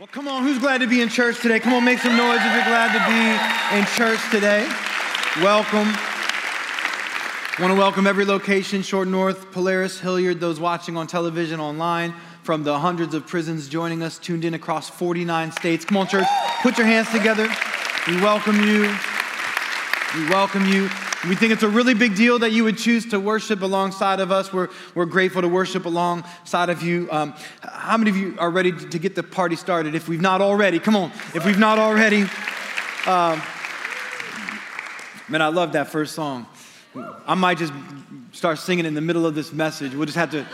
Well, come on, who's glad to be in church today? Come on, make some noise if you're glad to be in church today. Welcome. Want to welcome every location Short North, Polaris, Hilliard, those watching on television, online, from the hundreds of prisons joining us, tuned in across 49 states. Come on, church, put your hands together. We welcome you. We welcome you. We think it's a really big deal that you would choose to worship alongside of us. We're, we're grateful to worship alongside of you. Um, how many of you are ready to get the party started? If we've not already, come on. If we've not already, um, man, I love that first song. I might just start singing in the middle of this message. We'll just have to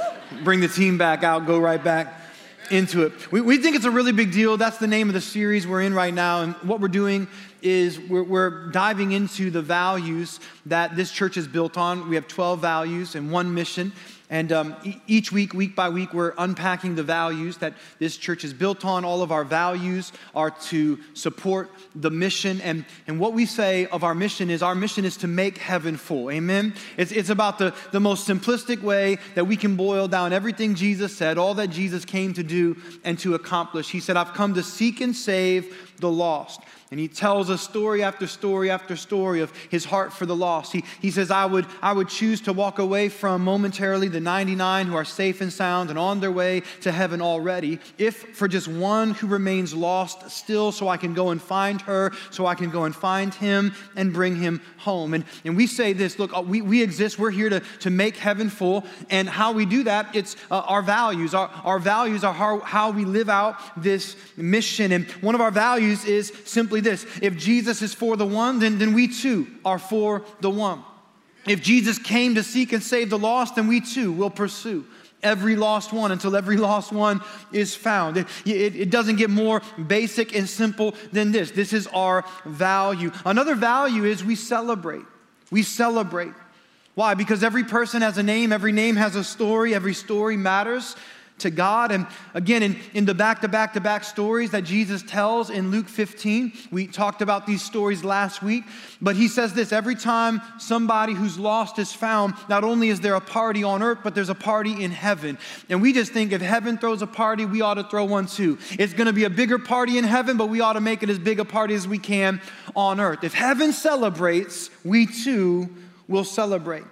bring the team back out, go right back into it. We, we think it's a really big deal. That's the name of the series we're in right now. And what we're doing is we're, we're, diving into the values that this church is built on. We have 12 values and one mission. And um, each week, week by week, we're unpacking the values that this church is built on. All of our values are to support the mission. And, and what we say of our mission is our mission is to make heaven full. Amen? It's, it's about the, the most simplistic way that we can boil down everything Jesus said, all that Jesus came to do and to accomplish. He said, I've come to seek and save the lost. And he tells us story after story after story of his heart for the lost. He, he says, I would, I would choose to walk away from momentarily the 99 who are safe and sound and on their way to heaven already, if for just one who remains lost still, so I can go and find her, so I can go and find him and bring him home. And, and we say this look, uh, we, we exist, we're here to, to make heaven full. And how we do that, it's uh, our values. Our, our values are how, how we live out this mission. And one of our values is simply simply this if Jesus is for the one, then, then we too are for the one. If Jesus came to seek and save the lost, then we too will pursue every lost one until every lost one is found. It, it, it, doesn't get more basic and simple than this. This is our value. Another value is we celebrate. We celebrate. Why? Because every person has a name, every name has a story, every story matters to God. And again, in, in the back to back to back stories that Jesus tells in Luke 15, we talked about these stories last week, but he says this every time somebody who's lost is found, not only is there a party on earth, but there's a party in heaven. And we just think if heaven throws a party, we ought to throw one too. It's going to be a bigger party in heaven, but we ought to make it as big a party as we can on earth. If heaven celebrates, we too will celebrate.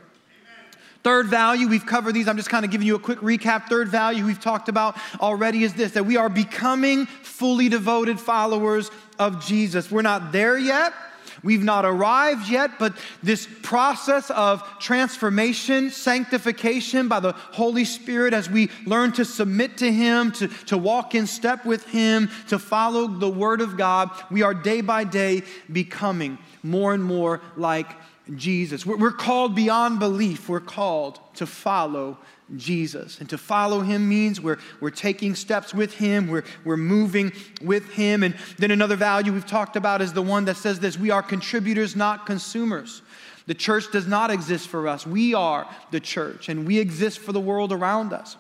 Third value, we've covered these. I'm just kind of giving you a quick recap. Third value we've talked about already is this that we are becoming fully devoted followers of Jesus. We're not there yet. We've not arrived yet, but this process of transformation, sanctification by the Holy Spirit as we learn to submit to Him, to, to walk in step with Him, to follow the Word of God, we are day by day becoming more and more like Jesus. We're called beyond belief. We're called to follow Jesus. And to follow him means we're, we're taking steps with him, we're, we're moving with him. And then another value we've talked about is the one that says this we are contributors, not consumers. The church does not exist for us. We are the church, and we exist for the world around us.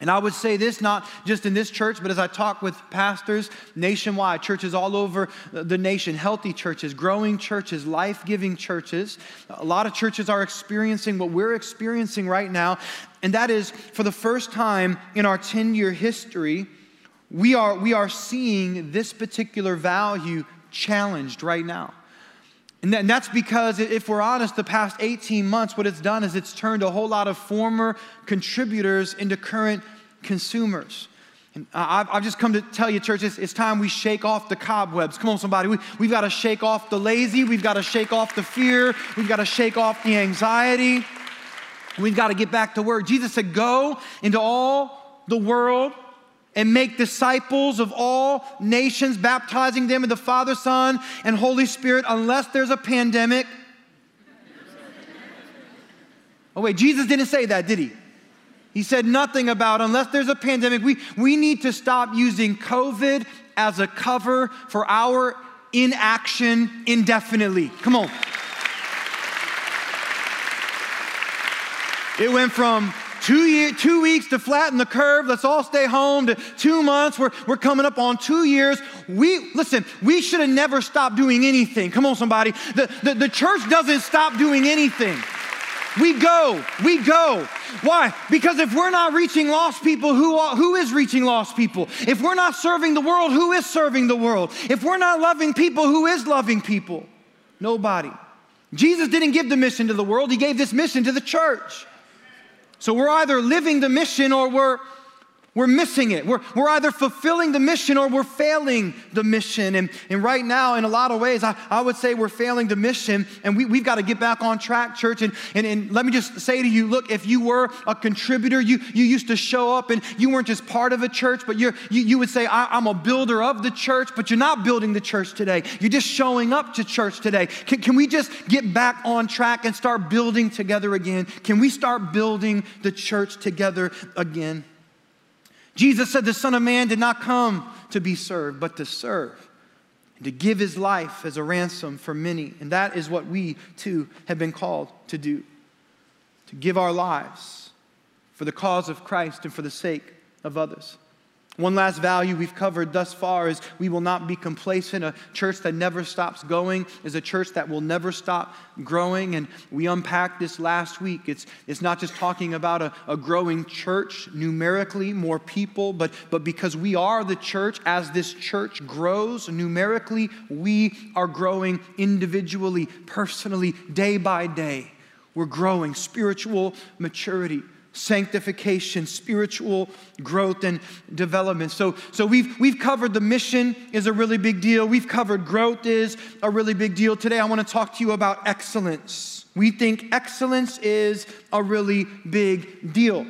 And I would say this not just in this church, but as I talk with pastors nationwide, churches all over the nation, healthy churches, growing churches, life giving churches. A lot of churches are experiencing what we're experiencing right now, and that is for the first time in our 10 year history, we are, we are seeing this particular value challenged right now. And, that's because, if we're honest, the past 18 months, what it's done is it's turned a whole lot of former contributors into current consumers. And I've, just come to tell you, church, it's, time we shake off the cobwebs. Come on, somebody. We, we've got to shake off the lazy. We've got to shake off the fear. We've got to shake off the anxiety. We've got to get back to work. Jesus said, Go into all the world and make disciples of all nations, baptizing them in the Father, Son, and Holy Spirit, unless there's a pandemic. Oh, wait, Jesus didn't say that, did he? He said nothing about unless there's a pandemic. We, we need to stop using COVID as a cover for our inaction indefinitely. Come on. It went from Two, year, two weeks to flatten the curve. Let's all stay home. To two months. We're, we're coming up on two years. We listen. We should have never stopped doing anything. Come on, somebody. The, the, the church doesn't stop doing anything. We go, we go. Why? Because if we're not reaching lost people, who, who is reaching lost people? If we're not serving the world, who is serving the world? If we're not loving people, who is loving people? Nobody. Jesus didn't give the mission to the world, He gave this mission to the church. So we're either living the mission or we're we're missing it. We're, we're either fulfilling the mission or we're failing the mission. And, and right now, in a lot of ways, I, I would say we're failing the mission, and we, we've got to get back on track, church. And, and, and let me just say to you look, if you were a contributor, you, you used to show up and you weren't just part of a church, but you're, you, you would say, I'm a builder of the church, but you're not building the church today. You're just showing up to church today. Can, can we just get back on track and start building together again? Can we start building the church together again? Jesus said, The Son of Man did not come to be served, but to serve and to give his life as a ransom for many. And that is what we too have been called to do to give our lives for the cause of Christ and for the sake of others. One last value we've covered thus far is we will not be complacent. A church that never stops going is a church that will never stop growing. And we unpacked this last week. It's, it's not just talking about a, a growing church numerically, more people, but, but because we are the church, as this church grows numerically, we are growing individually, personally, day by day. We're growing spiritual maturity sanctification, spiritual growth and development. So, so we've, we've covered the mission is a really big deal. We've covered growth is a really big deal. Today I want to talk to you about excellence. We think excellence is a really big deal.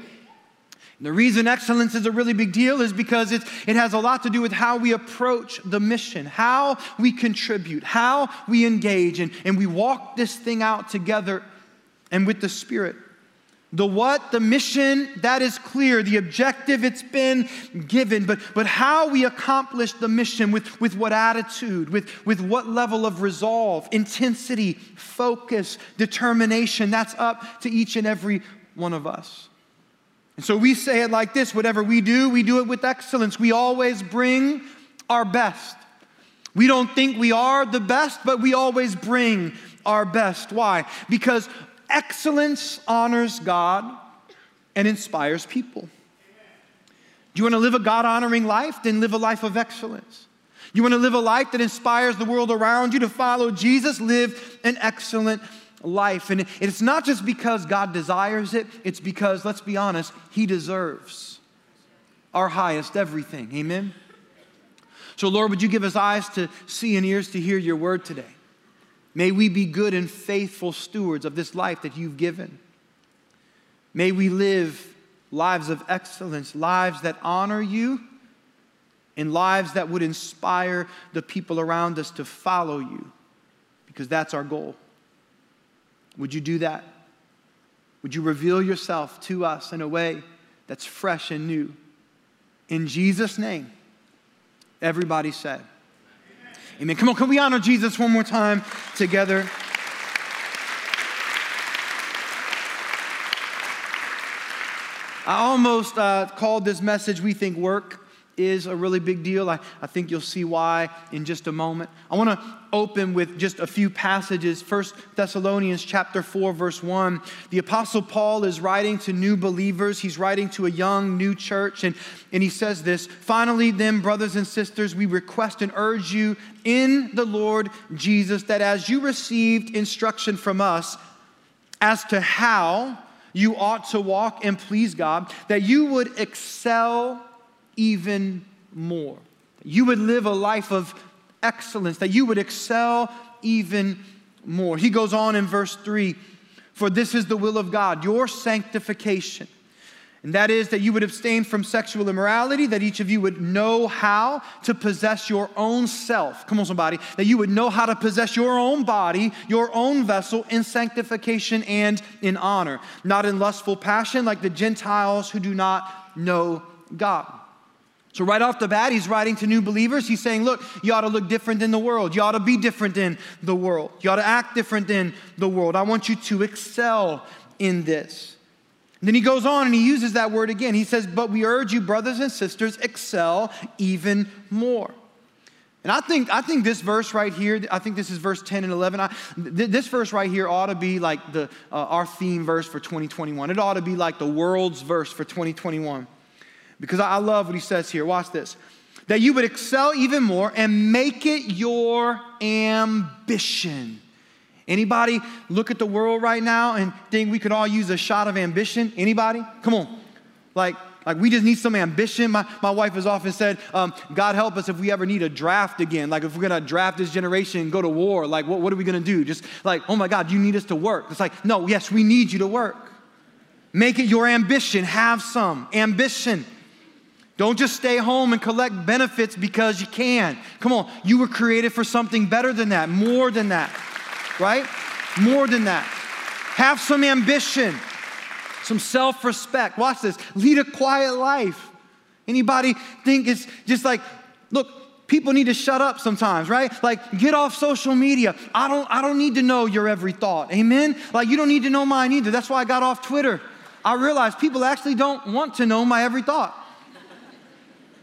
the reason excellence is a really big deal is because it has a lot to do with how we approach the mission, how we contribute, how we engage, and, and we walk this thing out together and with the Spirit. The what, the mission, that is clear. The objective, it's been given. But, but how we accomplish the mission, with, with what attitude, with, with what level of resolve, intensity, focus, determination, that's up to each and every one of us. And so we say it like this whatever we do, we do it with excellence. We always bring our best. We don't think we are the best, but we always bring our best. Why? Because Excellence honors God and inspires people. Do you want to live a God honoring life? Then live a life of excellence. You want to live a life that inspires the world around you to follow Jesus? Live an excellent life. And it's not just because God desires it, it's because, let's be honest, He deserves our highest everything. Amen? So, Lord, would you give us eyes to see and ears to hear your word today? May we be good and faithful stewards of this life that you've given. May we live lives of excellence, lives that honor you, and lives that would inspire the people around us to follow you, because that's our goal. Would you do that? Would you reveal yourself to us in a way that's fresh and new? In Jesus' name, everybody said, Amen. Come on, can we honor Jesus one more time together? I almost uh, called this message We Think Work is a really big deal. I, I think you'll see why in just a moment. I want to open with just a few passages. First Thessalonians chapter 4, verse 1. The Apostle Paul is writing to new believers. He's writing to a young new church, and, and he says this Finally, then, brothers and sisters, we request and urge you in the Lord Jesus that as you received instruction from us as to how you ought to walk and please God, that you would excel even more. You would live a life of excellence, that you would excel even more. He goes on in verse 3 For this is the will of God, your sanctification. And that is that you would abstain from sexual immorality, that each of you would know how to possess your own self. Come on, somebody. That you would know how to possess your own body, your own vessel in sanctification and in honor, not in lustful passion like the Gentiles who do not know God. So, right off the bat, he's writing to new believers. He's saying, Look, you ought to look different in the world. You ought to be different in the world. You ought to act different in the world. I want you to excel in this. And then he goes on and he uses that word again. He says, But we urge you, brothers and sisters, excel even more. And I think, I think this verse right here, I think this is verse 10 and 11. I, th- this verse right here ought to be like the, uh, our theme verse for 2021. It ought to be like the world's verse for 2021. Because I love what he says here. Watch this. That you would excel even more and make it your ambition. Anybody look at the world right now and think we could all use a shot of ambition? Anybody? Come on. Like, like we just need some ambition. My, my wife has often said, um, God help us if we ever need a draft again. Like if we're gonna draft this generation and go to war, like what, what are we gonna do? Just like, oh my God, you need us to work. It's like, no, yes, we need you to work. Make it your ambition. Have some ambition. Don't just stay home and collect benefits because you can. Come on, you were created for something better than that, more than that, right? More than that. Have some ambition some self respect. Watch this. Lead a quiet life. Anybody think it's just like, look, people need to shut up sometimes, right? Like get off social media. I don't I don't need to know your every thought. Amen? Like you don't need to know mine either. That's why I got off Twitter. I realized people actually don't want to know my every thought.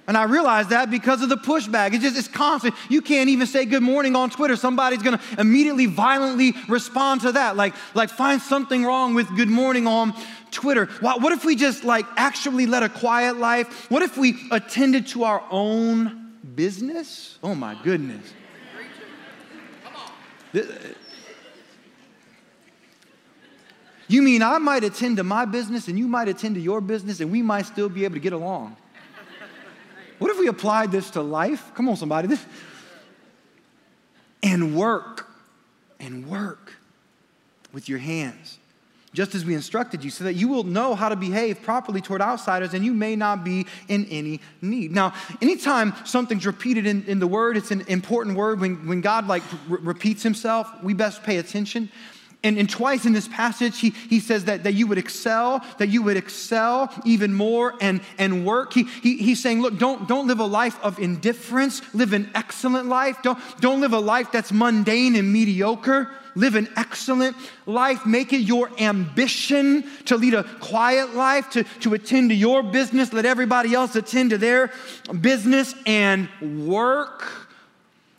And I realized that because of the pushback. It's just, it's constant. You can't even say good morning on Twitter. Somebody's gonna immediately violently respond to that. Like, like find something wrong with good morning on Twitter. What if we just like actually led a quiet life? What if we attended to our own business? Oh my goodness. You mean I might attend to my business and you might attend to your business and we might still be able to get along? What if we applied this to life? Come on, somebody. This, and work, and work with your hands, just as we instructed you, so that you will know how to behave properly toward outsiders and you may not be in any need. Now, anytime something's repeated in, in the word, it's an important word. When, when God like repeats himself, we best pay attention and, and twice in this passage, he, he says that, that you would excel, that you would excel even more and, and work. He, he, he's saying, look, don't, don't live a life of indifference, live an excellent life. Don't, don't live a life that's mundane and mediocre. Live an excellent life. Make it your ambition to lead a quiet life, to, to attend to your business. Let everybody else attend to their business and work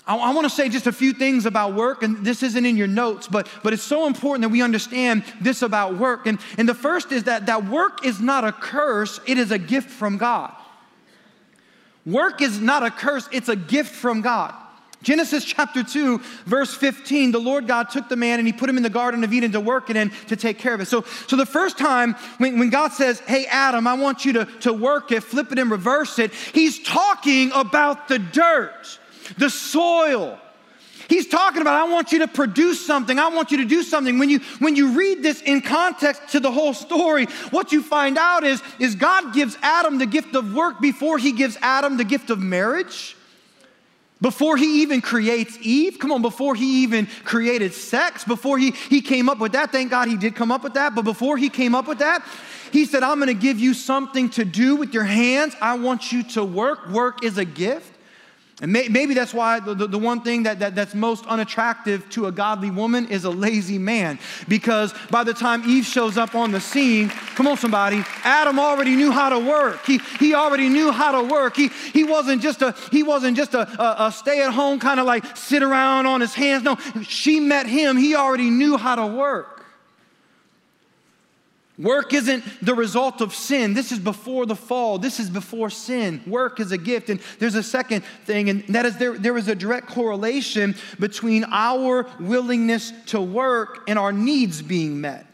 I, I want to say just a few things about work, and this isn't in your notes, but, but it's so important that we understand this about work. And, and the first is that, that work is not a curse, it is a gift from God. Work is not a curse, it's a gift from God. Genesis chapter 2, verse 15, the Lord God took the man and he put him in the Garden of Eden to work it and to take care of it. So, so the first time when, when God says, Hey, Adam, I want you to, to work it, flip it and reverse it, he's talking about the dirt the soil. He's talking about, I want you to produce something. I want you to do something. When you, when you read this in context to the whole story, what you find out is, is God gives Adam the gift of work before he gives Adam the gift of marriage. Before he even creates Eve, come on, before he even created sex, before he, he came up with that, thank God he did come up with that, but before he came up with that, he said, I'm gonna give you something to do with your hands. I want you to work. Work is a gift. And may, maybe that's why the, the, the one thing that, that, that's most unattractive to a godly woman is a lazy man. Because by the time Eve shows up on the scene, come on, somebody, Adam already knew how to work. He, he already knew how to work. He, he wasn't just a, he wasn't just a, a, a stay at home kind of like sit around on his hands. No, she met him. He already knew how to work. Work isn't the result of sin. This is before the fall. This is before sin. Work is a gift. And there's a second thing, and that is there, there is a direct correlation between our willingness to work and our needs being met.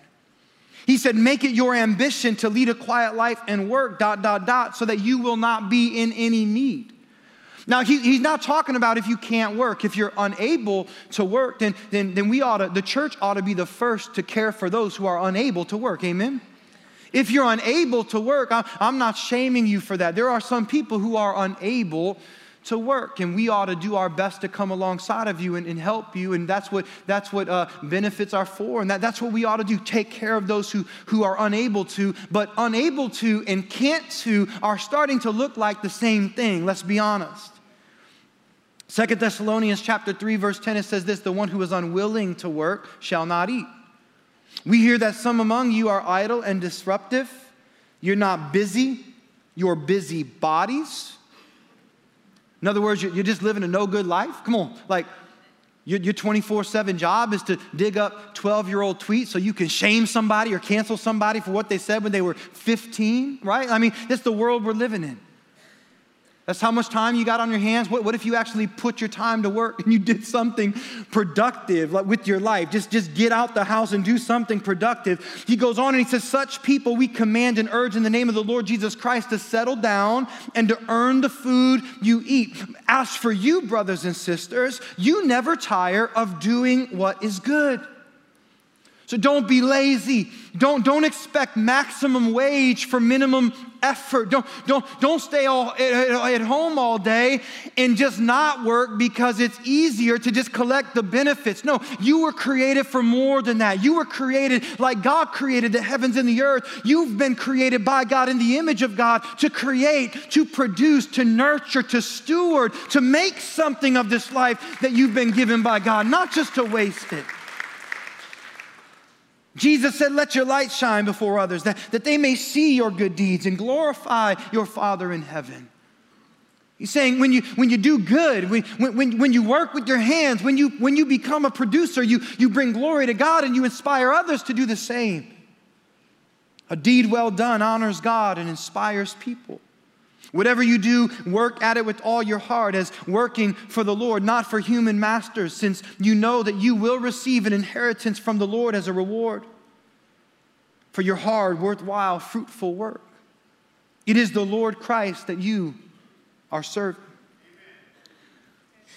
He said, Make it your ambition to lead a quiet life and work, dot, dot, dot, so that you will not be in any need. Now, he, he's not talking about if you can't work. If you're unable to work, then, then, then we ought to, the church ought to be the first to care for those who are unable to work. Amen? If you're unable to work, I, I'm not shaming you for that. There are some people who are unable to work and we ought to do our best to come alongside of you and, and help you and that's what that's what uh, benefits are for and that, that's what we ought to do take care of those who, who are unable to but unable to and can't to are starting to look like the same thing let's be honest Second Thessalonians chapter 3 verse 10 it says this the one who is unwilling to work shall not eat. We hear that some among you are idle and disruptive. You're not busy, you're busy bodies. In other words, you're just living a no good life? Come on, like your 24 7 job is to dig up 12 year old tweets so you can shame somebody or cancel somebody for what they said when they were 15, right? I mean, that's the world we're living in. That's how much time you got on your hands. What, what if you actually put your time to work and you did something productive like with your life? Just, just get out the house and do something productive. He goes on and he says, Such people we command and urge in the name of the Lord Jesus Christ to settle down and to earn the food you eat. As for you, brothers and sisters, you never tire of doing what is good. So don't be lazy. Don't, don't expect maximum wage for minimum effort. Don't, don't, don't stay all, at home all day and just not work because it's easier to just collect the benefits. No, you were created for more than that. You were created like God created the heavens and the earth. You've been created by God in the image of God to create, to produce, to nurture, to steward, to make something of this life that you've been given by God, not just to waste it. Jesus said, Let your light shine before others, that, that they may see your good deeds and glorify your Father in heaven. He's saying when you, when you do good, when, when, when you work with your hands, when you, when you become a producer, you, you bring glory to God and you inspire others to do the same. A deed well done honors God and inspires people. Whatever you do, work at it with all your heart as working for the Lord, not for human masters, since you know that you will receive an inheritance from the Lord as a reward for your hard, worthwhile, fruitful work. It is the Lord Christ that you are serving.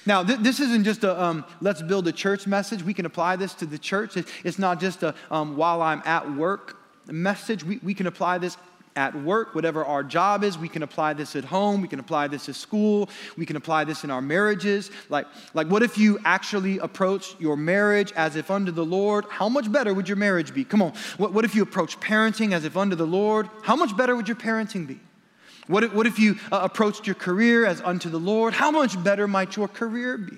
Now, th- this isn't just a um, let's build a church message. We can apply this to the church. It's not just a um, while I'm at work message. We, we can apply this at work, whatever our job is. We can apply this at home. We can apply this at school. We can apply this in our marriages. Like, like what if you actually approach your marriage as if under the Lord? How much better would your marriage be? Come on. What, what if you approach parenting as if under the Lord? How much better would your parenting be? What if, what if you uh, approached your career as unto the Lord? How much better might your career be?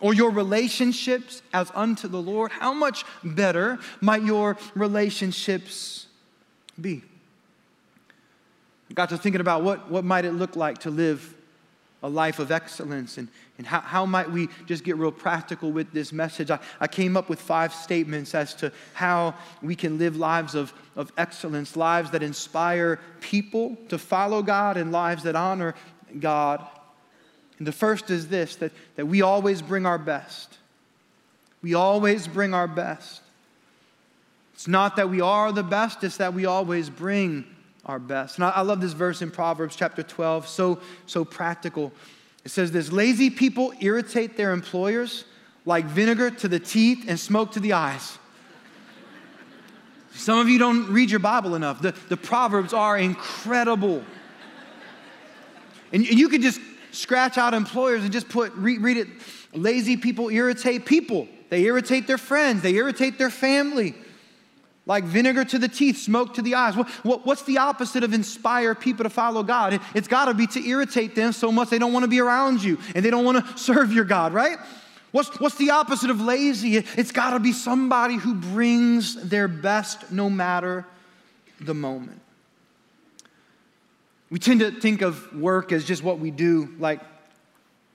Or your relationships as unto the Lord? How much better might your relationships be? Got to thinking about what, what might it look like to live a life of excellence and, and how, how might we just get real practical with this message. I, I came up with five statements as to how we can live lives of, of excellence, lives that inspire people to follow God and lives that honor God. And the first is this that, that we always bring our best. We always bring our best. It's not that we are the best, it's that we always bring our best. And I, I love this verse in Proverbs chapter 12, so, so practical. It says this lazy people irritate their employers like vinegar to the teeth and smoke to the eyes. Some of you don't read your Bible enough. The, the Proverbs are incredible. And you could just scratch out employers and just put, read, read it. Lazy people irritate people. They irritate their friends. They irritate their family like vinegar to the teeth, smoke to the eyes. What's the opposite of inspire people to follow God? It's got to be to irritate them so much they don't want to be around you and they don't want to serve your God, right? What's, what's the opposite of lazy? It's got to be somebody who brings their best no matter the moment. We tend to think of work as just what we do, like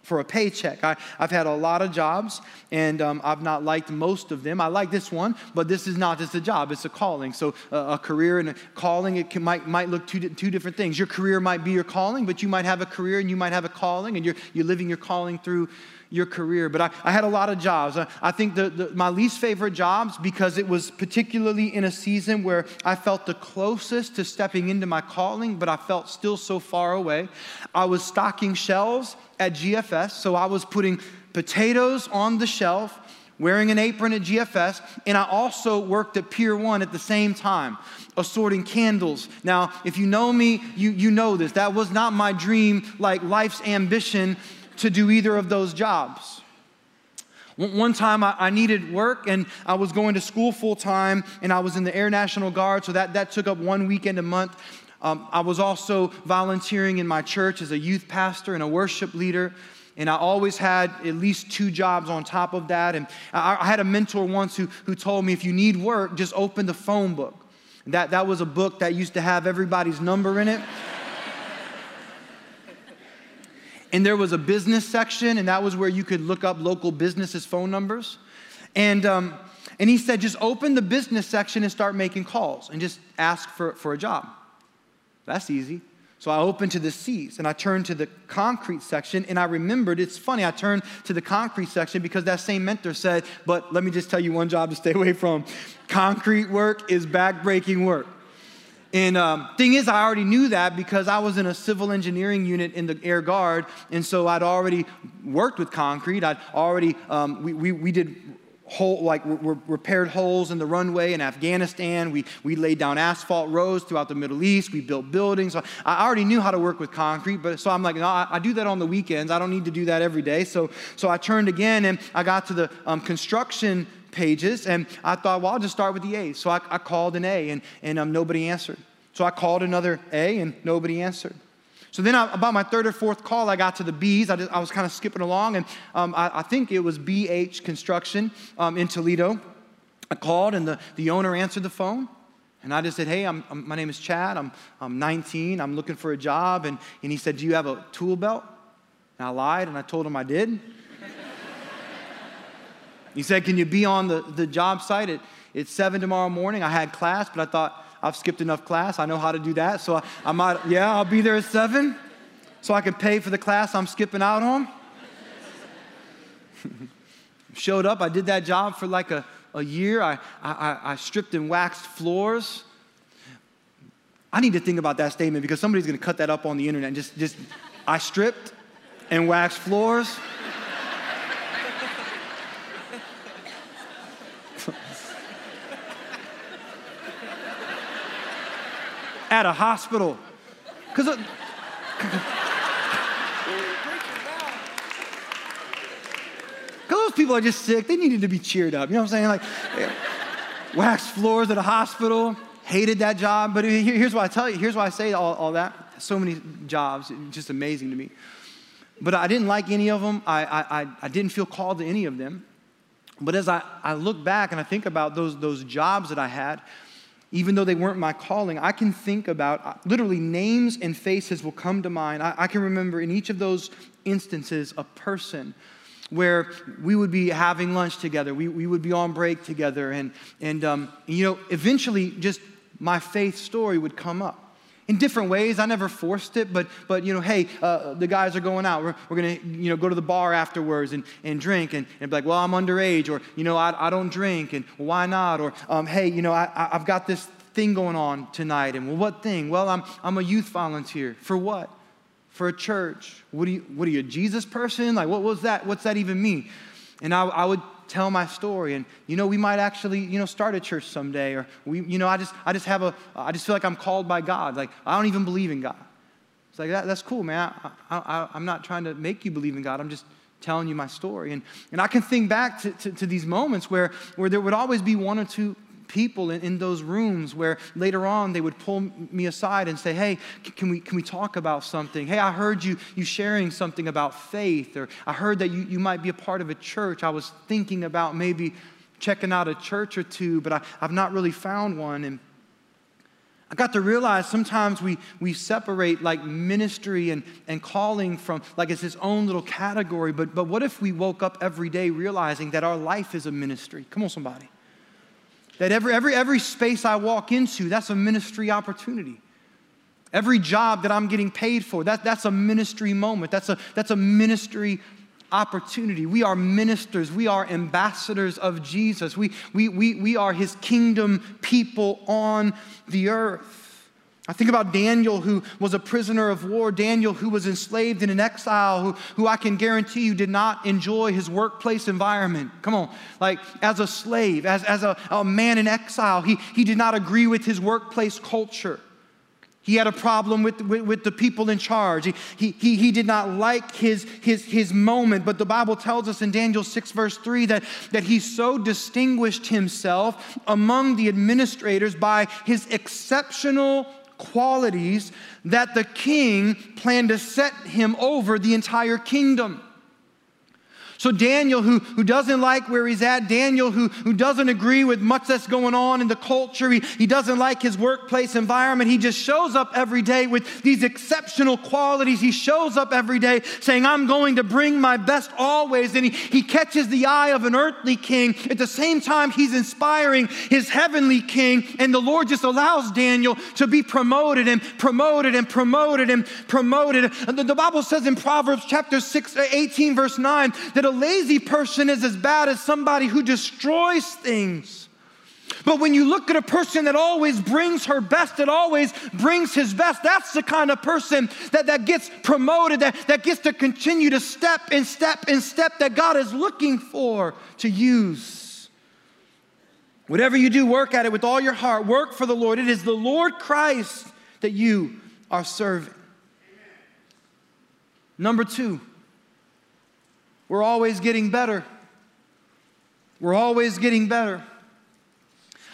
for a paycheck. I, have had a lot of jobs, and um, I've not liked most of them. I like this one, but this is not just a job, it's a calling. So, a career and a calling, it can, might, might look two, two different things. Your career might be your calling, but you might have a career and you might have a calling, and you're, you're living your calling through your career. But I, I had a lot of jobs. I, I think the, the, my least favorite jobs, because it was particularly in a season where I felt the closest to stepping into my calling, but I felt still so far away. I was stocking shelves at GFS, so I was putting potatoes on the shelf wearing an apron at GFS, and I also worked at Pier 1 at the same time, assorting candles. Now, if you know me, you, you know this. That was not my dream, like life's ambition to do either of those jobs. One time I needed work and I was going to school full time and I was in the Air National Guard, so that, that took up one weekend a month. Um, I was also volunteering in my church as a youth pastor and a worship leader. And I always had at least two jobs on top of that. And I, I had a mentor once who, who told me if you need work, just open the phone book. That, that was a book that used to have everybody's number in it. And there was a business section, and that was where you could look up local businesses' phone numbers. And, um, and he said, just open the business section and start making calls and just ask for, for a job. That's easy. So I opened to the seats and I turned to the concrete section and I remembered, it's funny, I turned to the concrete section because that same mentor said, but let me just tell you one job to stay away from. Concrete work is backbreaking work. And um, thing is, I already knew that because I was in a civil engineering unit in the Air Guard, and so I'd already worked with concrete. I'd already um, we, we, we did hole, like we repaired holes in the runway in Afghanistan. We, we laid down asphalt roads throughout the Middle East. We built buildings. I already knew how to work with concrete, but so I'm like, no, I, I, do that on the weekends. I don't need to do that every day. So, so I turned again and I got to the um, construction pages and I thought, well, I'll just start with the A's. So I, I called an A and, and um, nobody answered. So I called another A and nobody answered. So then, I, about my third or fourth call, I got to the B's. I, just, I was kind of skipping along, and um, I, I, think it was BH Construction um, in Toledo. I called, and the, the owner answered the phone. And I just said, Hey, I'm, I'm, my name is Chad. I'm, I'm 19. I'm looking for a job. And, and he said, Do you have a tool belt? And I lied, and I told him I did. He said, Can you be on the, the job site at, at 7 tomorrow morning? I had class, but I thought, I've skipped enough class. I know how to do that. So I, I might, yeah, I'll be there at seven so I can pay for the class I'm skipping out on. Showed up, I did that job for like a, a year. I, I, I stripped and waxed floors. I need to think about that statement because somebody's going to cut that up on the internet and just, just I stripped and waxed floors. At a hospital. Because those people are just sick. They needed to be cheered up. You know what I'm saying? Like, eh, wax floors at a hospital. Hated that job. But here's why I tell you. Here's why I say all, all that. So many jobs. Just amazing to me. But I didn't like any of them. I, I, I didn't feel called to any of them. But as I, I look back and I think about those, those jobs that I had, even though they weren't my calling, I can think about uh, literally names and faces will come to mind. I, I, can remember in each of those instances a person where we would be having lunch together, we, we would be on break together, and, and um, you know, eventually just my faith story would come up in different ways. I never forced it, but, but you know, hey, uh, the guys are going out. We're, we're going to, you know, go to the bar afterwards and, and drink and, and be like, well, I'm underage, or, you know, I, I don't drink, and why not? Or, um, hey, you know, I, I've got this thing going on tonight. And well, what thing? Well, I'm, I'm a youth volunteer. For what? For a church. What are you, what are you, a Jesus person? Like, what was that? What's that even mean? And I, I would tell my story. And you know we might actually you know start a church someday or we you know i just i just have a i just feel like i'm called by god. Like i don't even believe in god. It's like that, that's cool man. I, I, i'm not trying to make you believe in god. I'm just telling you my story. And, and i can think back to, to, to these moments where, where there would always be one or two people in, in those rooms where later on they would pull me aside and say, Hey, can we, can we talk about something? Hey, I heard you, you sharing something about faith, or I heard that you, you might be a part of a church. I was thinking about maybe checking out a church or two, but I, I've not really found one. And I got to realize sometimes we, we separate like ministry and, and calling from like it's its own little category. But, but what if we woke up every day realizing that our life is a ministry? Come on, somebody. That every, every, every space I walk into, that's a ministry opportunity. Every job that I'm getting paid for, that, that's a ministry moment. That's a, that's a ministry opportunity. We are ministers. We are ambassadors of Jesus. We, we, we, we are his kingdom people on the earth. I think about Daniel, who was a prisoner of war, Daniel, who was enslaved in an exile, who, who I can guarantee you did not enjoy his workplace environment. Come on, like as a slave, as, as a, a man in exile, he, he did not agree with his workplace culture. He had a problem with, with, with, the people in charge. He, he, he, he did not like his, his, his moment, but the Bible tells us in Daniel 6, verse 3, that, that he so distinguished himself among the administrators by his exceptional qualities that the king planned to set him over the entire kingdom. So, Daniel, who, who doesn't like where he's at, Daniel, who, who doesn't agree with much that's going on in the culture, he, he doesn't like his workplace environment, he just shows up every day with these exceptional qualities. He shows up every day saying, I'm going to bring my best always. And he, he catches the eye of an earthly king. At the same time, he's inspiring his heavenly king. And the Lord just allows Daniel to be promoted and promoted and promoted and promoted. And the, the Bible says in Proverbs chapter 6, 18, verse 9, that a lazy person is as bad as somebody who destroys things. But when you look at a person that always brings her best, that always brings his best, that's the kind of person that, that gets promoted, that, that gets to continue to step and step and step that God is looking for to use. Whatever you do, work at it with all your heart. Work for the Lord. It is the Lord Christ that you are serving. Number two, we're always getting better. We're always getting better.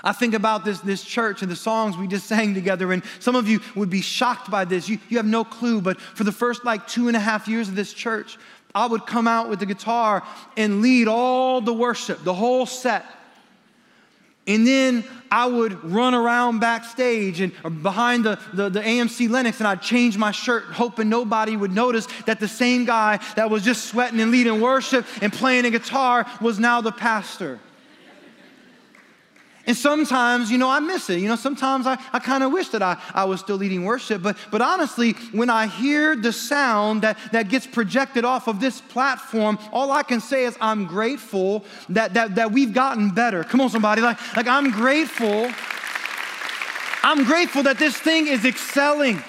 I think about this, this church and the songs we just sang together, and some of you would be shocked by this. You, you have no clue, but for the first like two and a half years of this church, I would come out with the guitar and lead all the worship, the whole set. And then I would run around backstage and behind the, the, the, AMC Lennox and I'd change my shirt, hoping nobody would notice that the same guy that was just sweating and leading worship and playing a guitar was now the pastor. And sometimes, you know, I miss it. You know, sometimes I, I kind of wish that I, I was still leading worship. But, but honestly, when I hear the sound that, that gets projected off of this platform, all I can say is I'm grateful that, that, that we've gotten better. Come on, somebody. Like, like I'm grateful. I'm grateful that this thing is excelling.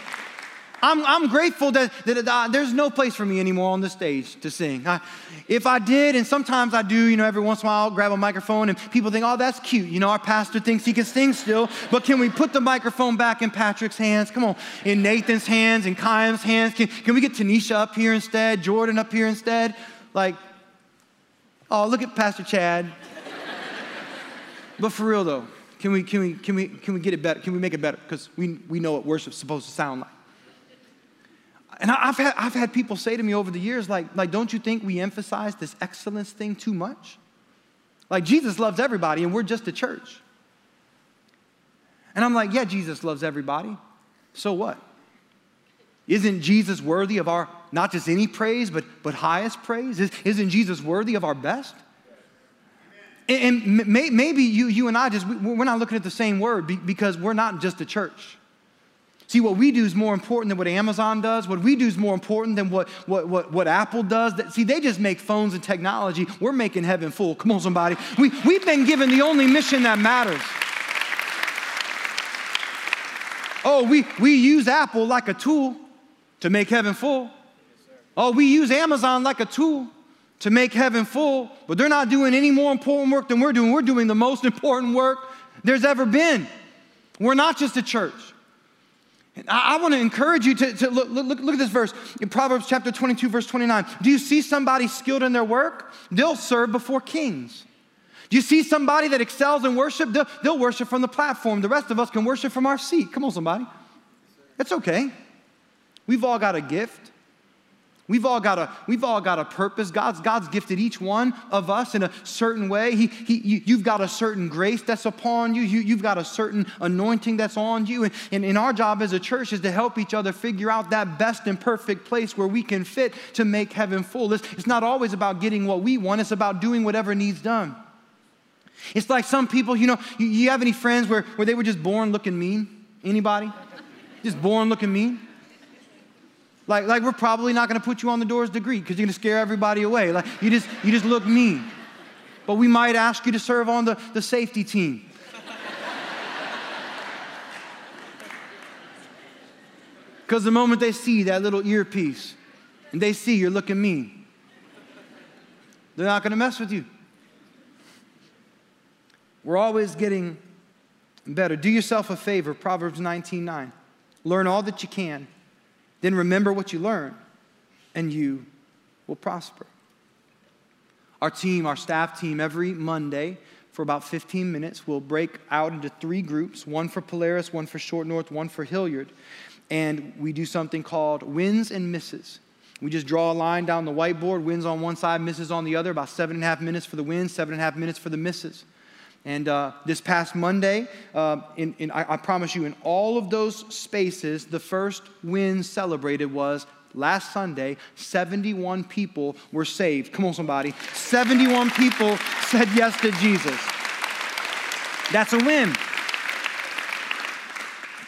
I'm, I'm grateful that, that uh, there's no place for me anymore on the stage to sing. I, if I did, and sometimes I do, you know, every once in a while I'll grab a microphone and people think, oh, that's cute. You know, our pastor thinks he can sing still, but can we put the microphone back in Patrick's hands? Come on, in Nathan's hands, in Kym's hands. Can, can we get Tanisha up here instead, Jordan up here instead? Like, oh, look at Pastor Chad. but for real though, can we, can we, can we, can we get it better? Can we make it better? Because we, we know what worship's supposed to sound like. And I've had, I've had people say to me over the years, like, like, don't you think we emphasize this excellence thing too much? Like, Jesus loves everybody, and we're just a church. And I'm like, yeah, Jesus loves everybody. So what? Isn't Jesus worthy of our, not just any praise, but, but highest praise? Isn't Jesus worthy of our best? And, and maybe you, you and I just, we're not looking at the same word because we're not just a church. See, what we do is more important than what Amazon does. What we do is more important than what, what, what, what Apple does. See, they just make phones and technology. We're making heaven full. Come on, somebody. We, we've been given the only mission that matters. Oh, we, we use Apple like a tool to make heaven full. Oh, we use Amazon like a tool to make heaven full, but they're not doing any more important work than we're doing. We're doing the most important work there's ever been. We're not just a church. I, I want to encourage you to, to look, look, look at this verse in Proverbs chapter 22, verse 29. Do you see somebody skilled in their work? They'll serve before kings. Do you see somebody that excels in worship? They'll, they'll worship from the platform. The rest of us can worship from our seat. Come on, somebody. It's okay. We've all got a gift. We've all got a, we've all got a purpose. God's, God's gifted each one of us in a certain way. He, he, you, have got a certain grace that's upon you. you. You've got a certain anointing that's on you. And, and, and our job as a church is to help each other figure out that best and perfect place where we can fit to make heaven full. It's, it's not always about getting what we want, it's about doing whatever needs done. It's like some people, you know, you, you have any friends where, where they were just born looking mean? Anybody? Just born looking mean? Like, like we're probably not going to put you on the doors to greet because you're going to scare everybody away. Like you just, you just look mean. But we might ask you to serve on the, the safety team. Because the moment they see that little earpiece and they see you're looking mean, they're not going to mess with you. We're always getting better. Do yourself a favor, Proverbs 19 9. Learn all that you can then remember what you learn, and you will prosper. Our team, our staff team, every Monday for about 15 minutes, will break out into three groups one for Polaris, one for Short North, one for Hilliard. And we do something called wins and misses. We just draw a line down the whiteboard, wins on one side, misses on the other, about seven and a half minutes for the wins, seven and a half minutes for the misses. And uh, this past Monday, uh, in, in, I, I promise you, in all of those spaces, the first win celebrated was last Sunday, 71 people were saved. Come on, somebody. 71 people said yes to Jesus. That's a win.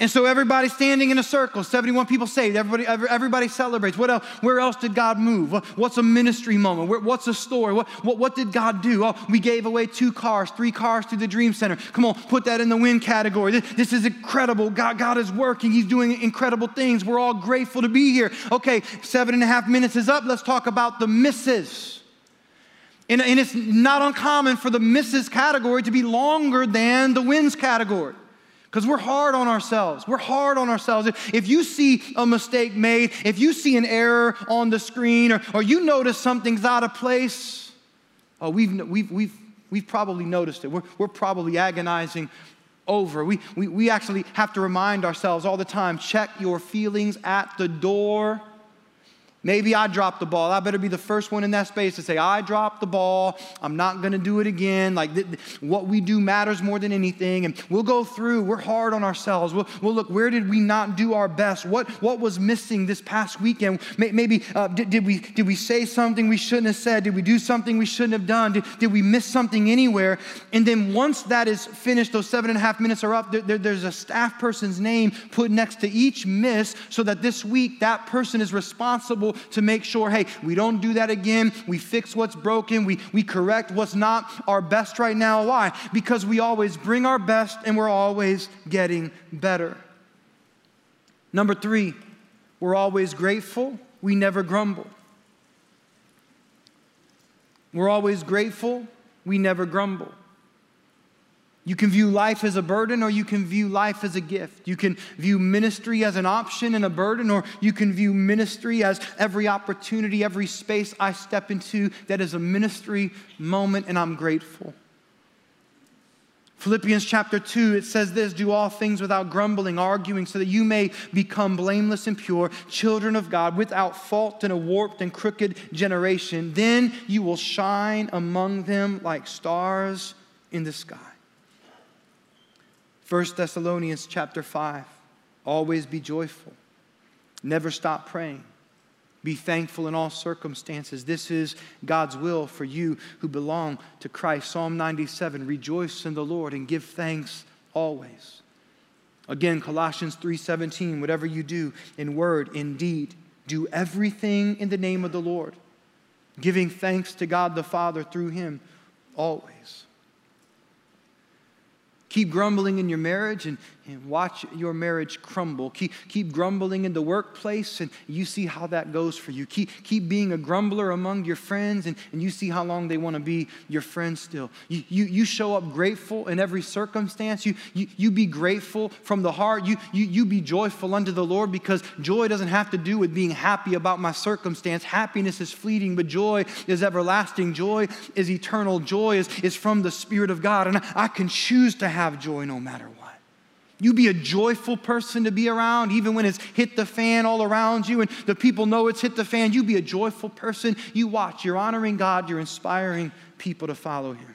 And so everybody's standing in a circle, 71 people saved, everybody, everybody celebrates. What else, where else did God move? What's a ministry moment? What's a story? What, what, what did God do? Oh, we gave away two cars, three cars to the Dream Center. Come on, put that in the win category. This, this is incredible. God, God is working, He's doing incredible things. We're all grateful to be here. Okay, seven and a half minutes is up. Let's talk about the misses. And, and it's not uncommon for the misses category to be longer than the wins category. Because we're hard on ourselves. We're hard on ourselves. If you see a mistake made, if you see an error on the screen, or, or you notice something's out of place, oh, we've, we've, we've, we've probably noticed it. We're, we're probably agonizing over. We, we, we actually have to remind ourselves all the time check your feelings at the door Maybe I dropped the ball. I better be the first one in that space to say, I dropped the ball. I'm not going to do it again. Like, th- th- what we do matters more than anything. And we'll go through. We're hard on ourselves. We'll, we'll look, where did we not do our best? What, what was missing this past weekend? Maybe, uh, did, did, we, did we say something we shouldn't have said? Did we do something we shouldn't have done? Did, did we miss something anywhere? And then once that is finished, those seven and a half minutes are up, there, there, there's a staff person's name put next to each miss so that this week that person is responsible to make sure, hey, we don't do that again. We fix what's broken. We, we correct what's not our best right now. Why? Because we always bring our best and we're always getting better. Number three, we're always grateful. We never grumble. We're always grateful. We never grumble. You can view life as a burden or you can view life as a gift. You can view ministry as an option and a burden, or you can view ministry as every opportunity, every space I step into that is a ministry moment, and I'm grateful. Philippians chapter 2, it says this Do all things without grumbling, arguing, so that you may become blameless and pure, children of God, without fault in a warped and crooked generation. Then you will shine among them like stars in the sky. 1 Thessalonians chapter 5 always be joyful, never stop praying. Be thankful in all circumstances. This is God's will for you who belong to Christ. Psalm 97 Rejoice in the Lord and give thanks always. Again, Colossians 3:17, whatever you do in word, in deed, do everything in the name of the Lord, giving thanks to God the Father through him always. Keep grumbling in your marriage and, and watch your marriage crumble. Keep, keep grumbling in the workplace and you see how that goes for you. Keep, keep being a grumbler among your friends and, and you see how long they want to be your friends still. You, you, you show up grateful in every circumstance. You, you, you be grateful from the heart. You, you, you be joyful unto the Lord because joy doesn't have to do with being happy about my circumstance. Happiness is fleeting, but joy is everlasting. Joy is eternal. Joy is, is from the Spirit of God. And I, I can choose to have have joy no matter what. You be a joyful person to be around, even when it's hit the fan all around you and the people know it's hit the fan. You be a joyful person. You watch. You're honoring God. You're inspiring people to follow Him.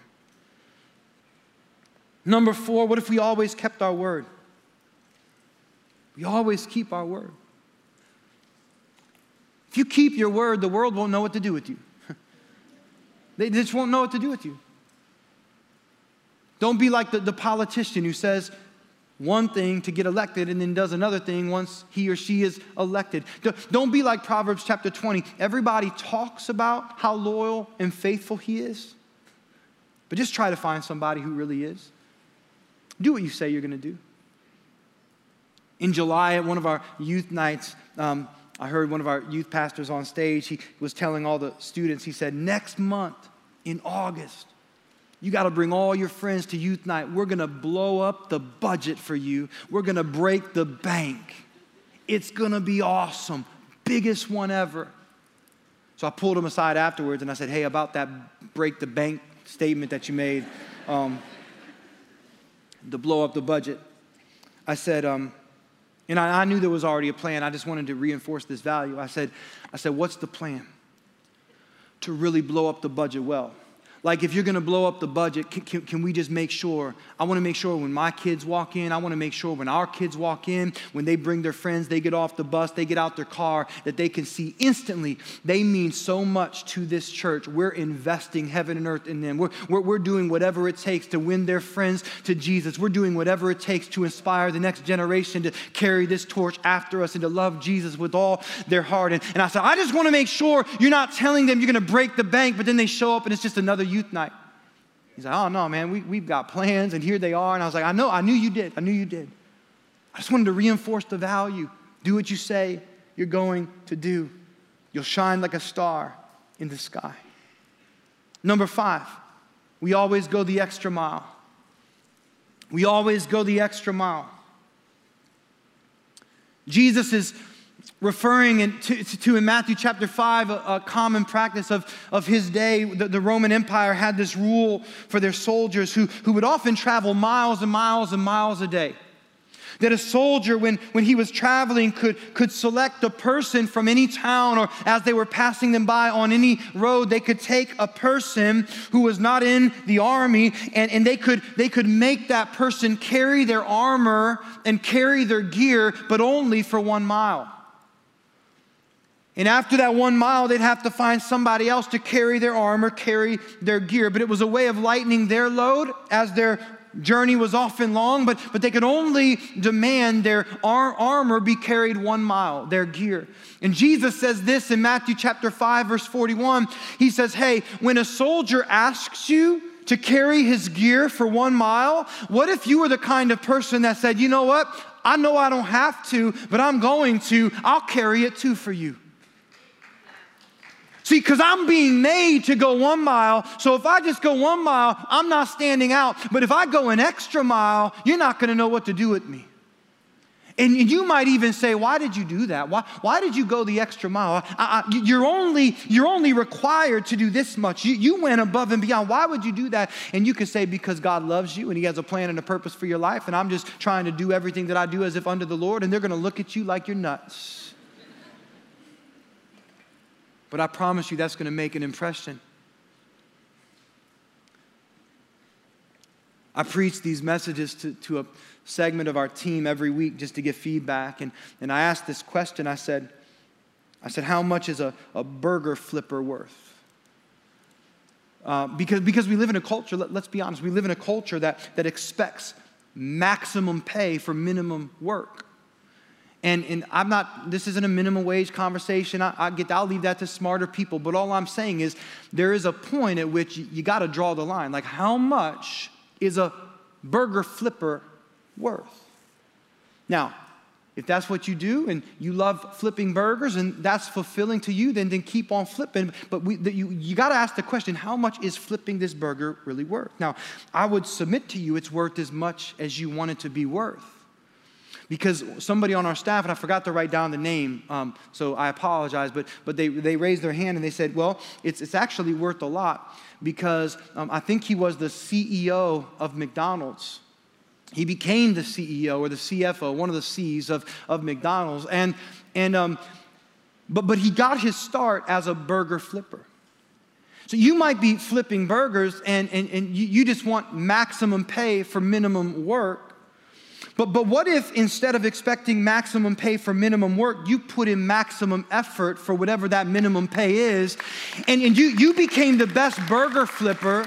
Number four, what if we always kept our word? We always keep our word. If you keep your word, the world won't know what to do with you. they just won't know what to do with you. Don't be like the, the politician who says one thing to get elected and then does another thing once he or she is elected. Don't be like Proverbs chapter 20. Everybody talks about how loyal and faithful he is, but just try to find somebody who really is. Do what you say you're going to do. In July, at one of our youth nights, um, I heard one of our youth pastors on stage. He was telling all the students, he said, Next month in August, you got to bring all your friends to youth night. We're going to blow up the budget for you. We're going to break the bank. It's going to be awesome. Biggest one ever. So I pulled him aside afterwards and I said, Hey, about that break the bank statement that you made um, to blow up the budget. I said, um, And I, I knew there was already a plan. I just wanted to reinforce this value. I said, I said, what's the plan? To really blow up the budget well. Like, if you're gonna blow up the budget, can, can, can we just make sure? I wanna make sure when my kids walk in, I wanna make sure when our kids walk in, when they bring their friends, they get off the bus, they get out their car, that they can see instantly they mean so much to this church. We're investing heaven and earth in them. We're, we're, we're doing whatever it takes to win their friends to Jesus. We're doing whatever it takes to inspire the next generation to carry this torch after us and to love Jesus with all their heart. And, and I said, I just wanna make sure you're not telling them you're gonna break the bank, but then they show up and it's just another youth night. He's like, oh no, man, we, we've got plans and here they are. And I was like, I know, I knew you did. I knew you did. I just wanted to reinforce the value. Do what you say you're going to do. You'll shine like a star in the sky. Number five, we always go the extra mile. We always go the extra mile. Jesus is referring in to, to, in Matthew chapter 5 a, a, common practice of, of his day. The, the, Roman Empire had this rule for their soldiers who, who would often travel miles and miles and miles a day. That a soldier, when, when he was traveling, could, could select a person from any town or as they were passing them by on any road, they could take a person who was not in the army and, and they, could, they could make that person carry their armor and carry their gear, but only for one mile. And after that one mile, they'd have to find somebody else to carry their armor, carry their gear. But it was a way of lightening their load as their journey was often long, but, but they could only demand their ar- armor be carried one mile, their gear. And Jesus says this in Matthew chapter 5, verse 41. He says, Hey, when a soldier asks you to carry his gear for one mile, what if you were the kind of person that said, You know what? I know I don't have to, but I'm going to. I'll carry it too for you. See, because I'm being made to go one mile, so if I just go one mile, I'm not standing out. But if I go an extra mile, you're not going to know what to do with me. And you might even say, why did you do that? Why, why did you go the extra mile? I, I, you're, only, you're only required to do this much. You, you went above and beyond. Why would you do that? And you can say, because God loves you and He has a plan and a purpose for your life, and I'm just trying to do everything that I do as if under the Lord, and they're going to look at you like you're nuts. But I promise you that's going to make an impression. I preach these messages to, to a segment of our team every week just to get feedback. And, and I asked this question I said, I said, How much is a, a burger flipper worth? Uh, because, because we live in a culture, let, let's be honest, we live in a culture that, that expects maximum pay for minimum work. And, and I'm not, this isn't a minimum wage conversation. I, I get, I'll leave that to smarter people. But all I'm saying is there is a point at which you, you got to draw the line. Like, how much is a burger flipper worth? Now, if that's what you do and you love flipping burgers and that's fulfilling to you, then, then keep on flipping. But we, the, you, you got to ask the question how much is flipping this burger really worth? Now, I would submit to you it's worth as much as you want it to be worth because somebody on our staff, and I forgot to write down the name, um, so I apologize, but, but they, they raised their hand and they said, well, it's, it's actually worth a lot because um, I think he was the CEO of McDonald's. He became the CEO or the CFO, one of the C's of, of McDonald's. And, and, um, but, but he got his start as a burger flipper. So you might be flipping burgers and, and, and you, you just want maximum pay for minimum work. But, but what if instead of expecting maximum pay for minimum work, you put in maximum effort for whatever that minimum pay is, and, and you, you became the best burger flipper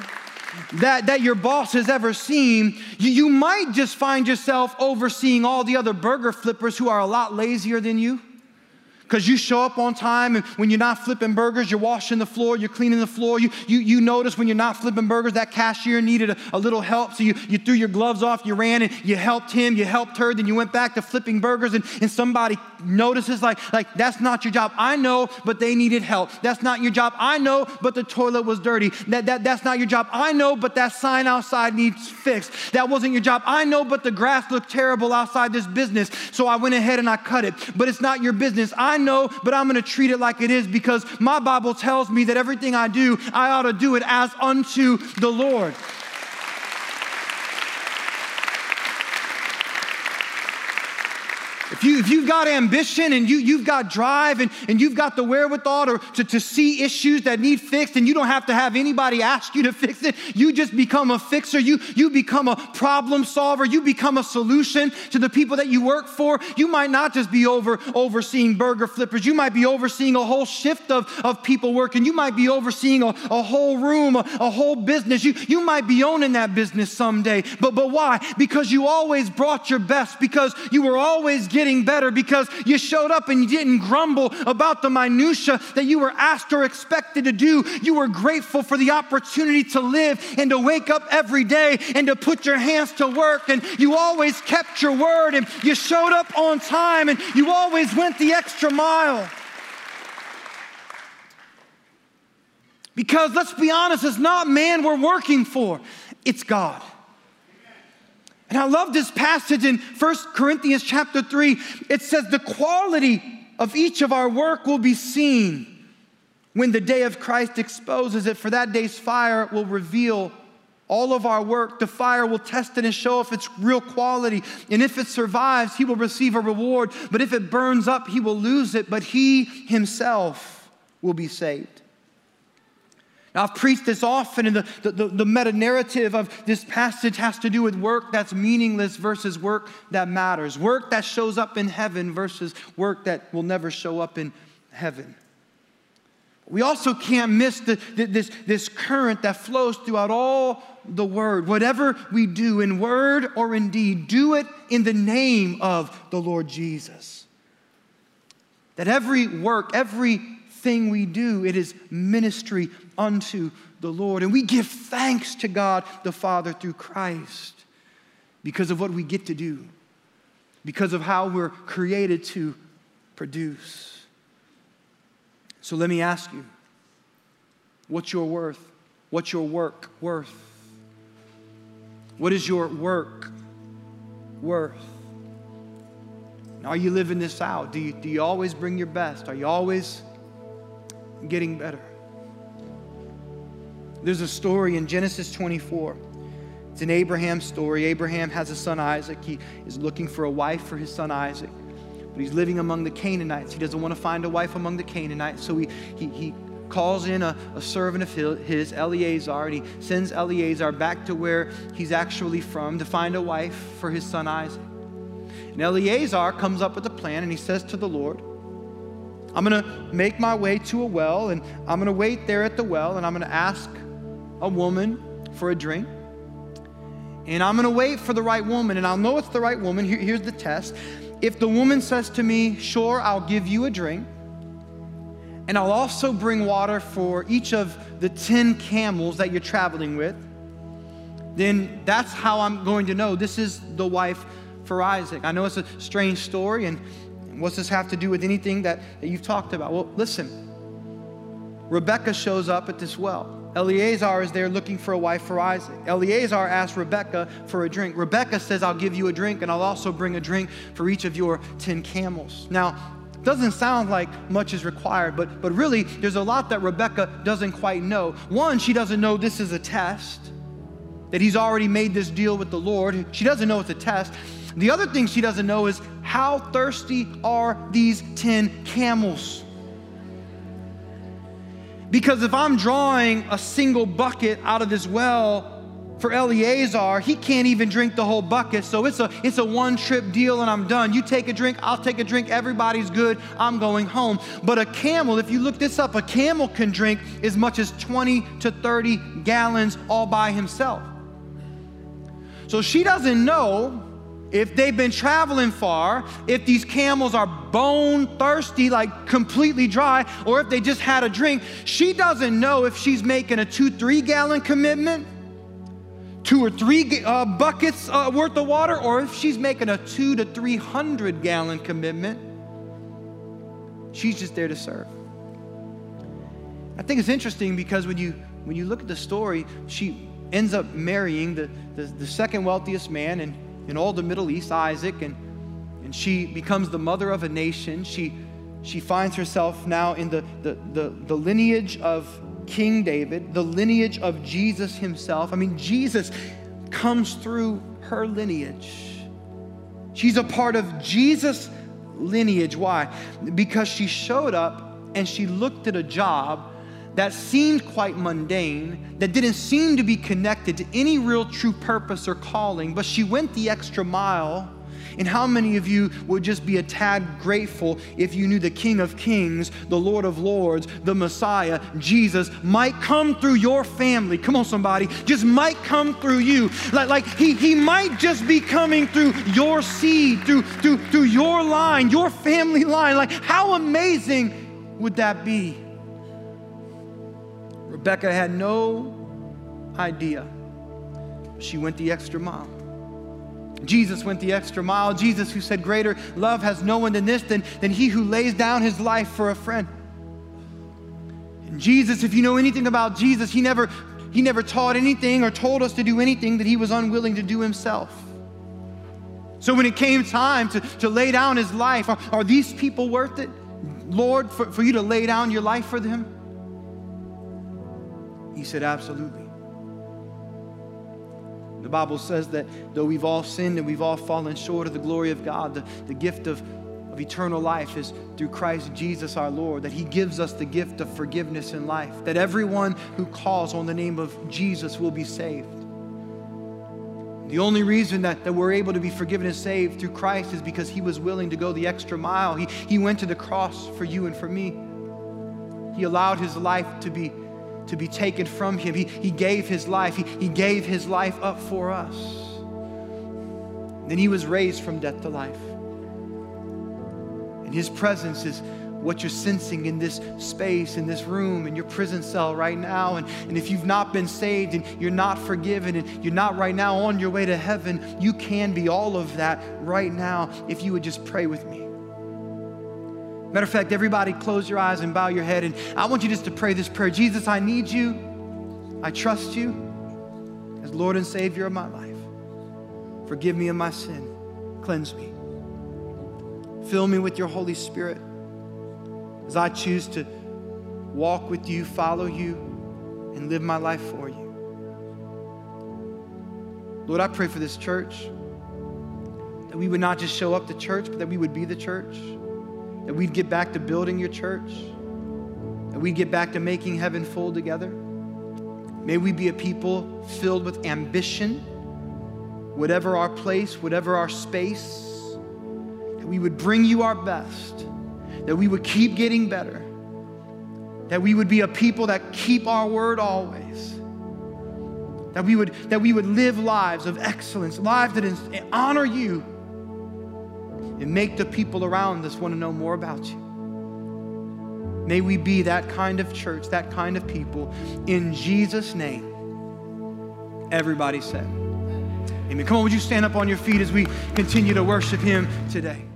that, that your boss has ever seen, you, you might just find yourself overseeing all the other burger flippers who are a lot lazier than you because you show up on time and when you're not flipping burgers, you're washing the floor, you're cleaning the floor. You, you, you notice when you're not flipping burgers, that cashier needed a, a little help. So you, you threw your gloves off, you ran and you helped him, you helped her, then you went back to flipping burgers and, and somebody notices like, like, that's not your job. I know, but they needed help. That's not your job. I know, but the toilet was dirty. That, that, that's not your job. I know, but that sign outside needs fixed. That wasn't your job. I know, but the grass looked terrible outside this business. So I went ahead and I cut it. But it's not your business. I know, but I'm going to treat it like it is because my Bible tells me that everything I do, I ought to do it as unto the Lord. If, you, if you've got ambition and you, you've got drive and, and you've got the wherewithal to, to, to see issues that need fixed and you don't have to have anybody ask you to fix it, you just become a fixer. You, you become a problem solver. You become a solution to the people that you work for. You might not just be over, overseeing burger flippers. You might be overseeing a whole shift of, of people working. You might be overseeing a, a whole room, a, a whole business. You, you might be owning that business someday. But, but why? Because you always brought your best, because you were always getting better because you showed up and you didn't grumble about the minutia that you were asked or expected to do. You were grateful for the opportunity to live and to wake up every day and to put your hands to work and you always kept your word and you showed up on time and you always went the extra mile. Because let's be honest, it's not man we're working for, it's God. And I love this passage in 1 Corinthians chapter 3. It says, The quality of each of our work will be seen when the day of Christ exposes it, for that day's fire will reveal all of our work. The fire will test it and show if it's real quality. And if it survives, he will receive a reward. But if it burns up, he will lose it, but he himself will be saved. I've preached this often, and the, the, the meta narrative of this passage has to do with work that's meaningless versus work that matters, work that shows up in heaven versus work that will never show up in heaven. We also can't miss the, the, this, this current that flows throughout all the word. Whatever we do in word or in deed, do it in the name of the Lord Jesus. That every work, everything we do, it is ministry unto the Lord. And we give thanks to God the Father through Christ because of what we get to do, because of how we're created to produce. So let me ask you what's your worth? What's your work worth? What is your work worth? Are you living this out? Do you, do you always bring your best? Are you always getting better? There's a story in Genesis 24. It's an Abraham story. Abraham has a son, Isaac. He is looking for a wife for his son, Isaac. But he's living among the Canaanites. He doesn't want to find a wife among the Canaanites. So he, he, he calls in a, a servant of his, Eleazar, and he sends Eleazar back to where he's actually from to find a wife for his son, Isaac. And Eleazar comes up with a plan and he says to the Lord, I'm going to make my way to a well, and I'm going to wait there at the well, and I'm going to ask a woman for a drink. And I'm going to wait for the right woman, and I'll know it's the right woman. Here, here's the test. If the woman says to me, Sure, I'll give you a drink, and I'll also bring water for each of the 10 camels that you're traveling with, then that's how I'm going to know this is the wife for Isaac. I know it's a strange story, and what's this have to do with anything that, that you've talked about? Well, listen. Rebecca shows up at this well. Eleazar is there looking for a wife for Isaac. Eleazar asks Rebecca for a drink. Rebecca says, I'll give you a drink, and I'll also bring a drink for each of your 10 camels. Now, doesn't sound like much is required, but, but really, there's a lot that Rebecca doesn't quite know. One, she doesn't know this is a test, that he's already made this deal with the Lord. She doesn't know it's a test. The other thing she doesn't know is how thirsty are these 10 camels? Because if I'm drawing a single bucket out of this well for Eleazar, he can't even drink the whole bucket. So it's a, it's a one trip deal and I'm done. You take a drink, I'll take a drink, everybody's good, I'm going home. But a camel, if you look this up, a camel can drink as much as 20 to 30 gallons all by himself. So she doesn't know if they've been traveling far, if these camels are bone thirsty, like completely dry, or if they just had a drink, she doesn't know if she's making a two, three gallon commitment, two or three uh, buckets uh, worth of water, or if she's making a two to 300 gallon commitment. She's just there to serve. I think it's interesting because when you when you look at the story, she ends up marrying the, the, the second wealthiest man, and in all the Middle East, Isaac, and, and she becomes the mother of a nation. She, she finds herself now in the, the, the, the lineage of King David, the lineage of Jesus himself. I mean, Jesus comes through her lineage. She's a part of Jesus' lineage. Why? Because she showed up and she looked at a job that seemed quite mundane, that didn't seem to be connected to any real true purpose or calling, but she went the extra mile and how many of you would just be a tad grateful if you knew the King of Kings, the Lord of Lords, the Messiah, Jesus, might come through your family? Come on, somebody. Just might come through you. Like, like he, he might just be coming through your seed, through, through, through your line, your family line. Like, how amazing would that be? Rebecca had no idea. She went the extra mile. Jesus went the extra mile. Jesus, who said, Greater love has no one than this, than, than he who lays down his life for a friend. And Jesus, if you know anything about Jesus, he never, he never taught anything or told us to do anything that he was unwilling to do himself. So when it came time to, to lay down his life, are, are these people worth it, Lord, for, for you to lay down your life for them? He said, Absolutely. The Bible says that though we've all sinned and we've all fallen short of the glory of God, the, the gift of, of eternal life is through Christ Jesus our Lord, that He gives us the gift of forgiveness in life, that everyone who calls on the name of Jesus will be saved. The only reason that, that we're able to be forgiven and saved through Christ is because He was willing to go the extra mile. He, he went to the cross for you and for me. He allowed His life to be to be taken from him. He, he gave his life, he, he gave his life up for us. Then he was raised from death to life. And his presence is what you're sensing in this space, in this room, in your prison cell right now. And, and if you've not been saved and you're not forgiven and you're not right now on your way to heaven, you can be all of that right now if you would just pray with me. Matter of fact, everybody close your eyes and bow your head. And I want you just to pray this prayer Jesus, I need you. I trust you as Lord and Savior of my life. Forgive me of my sin. Cleanse me. Fill me with your Holy Spirit as I choose to walk with you, follow you, and live my life for you. Lord, I pray for this church that we would not just show up to church, but that we would be the church that we'd get back to building your church, that we'd get back to making heaven full together. May we be a people filled with ambition, whatever our place, whatever our space, that we would bring you our best, that we would keep getting better, that we would be a people that keep our word always. That we, would, that we would live lives of excellence, lives that honor you and make the people around us want to know more about you. May we be that kind of church, that kind of people. In Jesus' name, everybody said. Amen. Come on, would you stand up on your feet as we continue to worship Him today?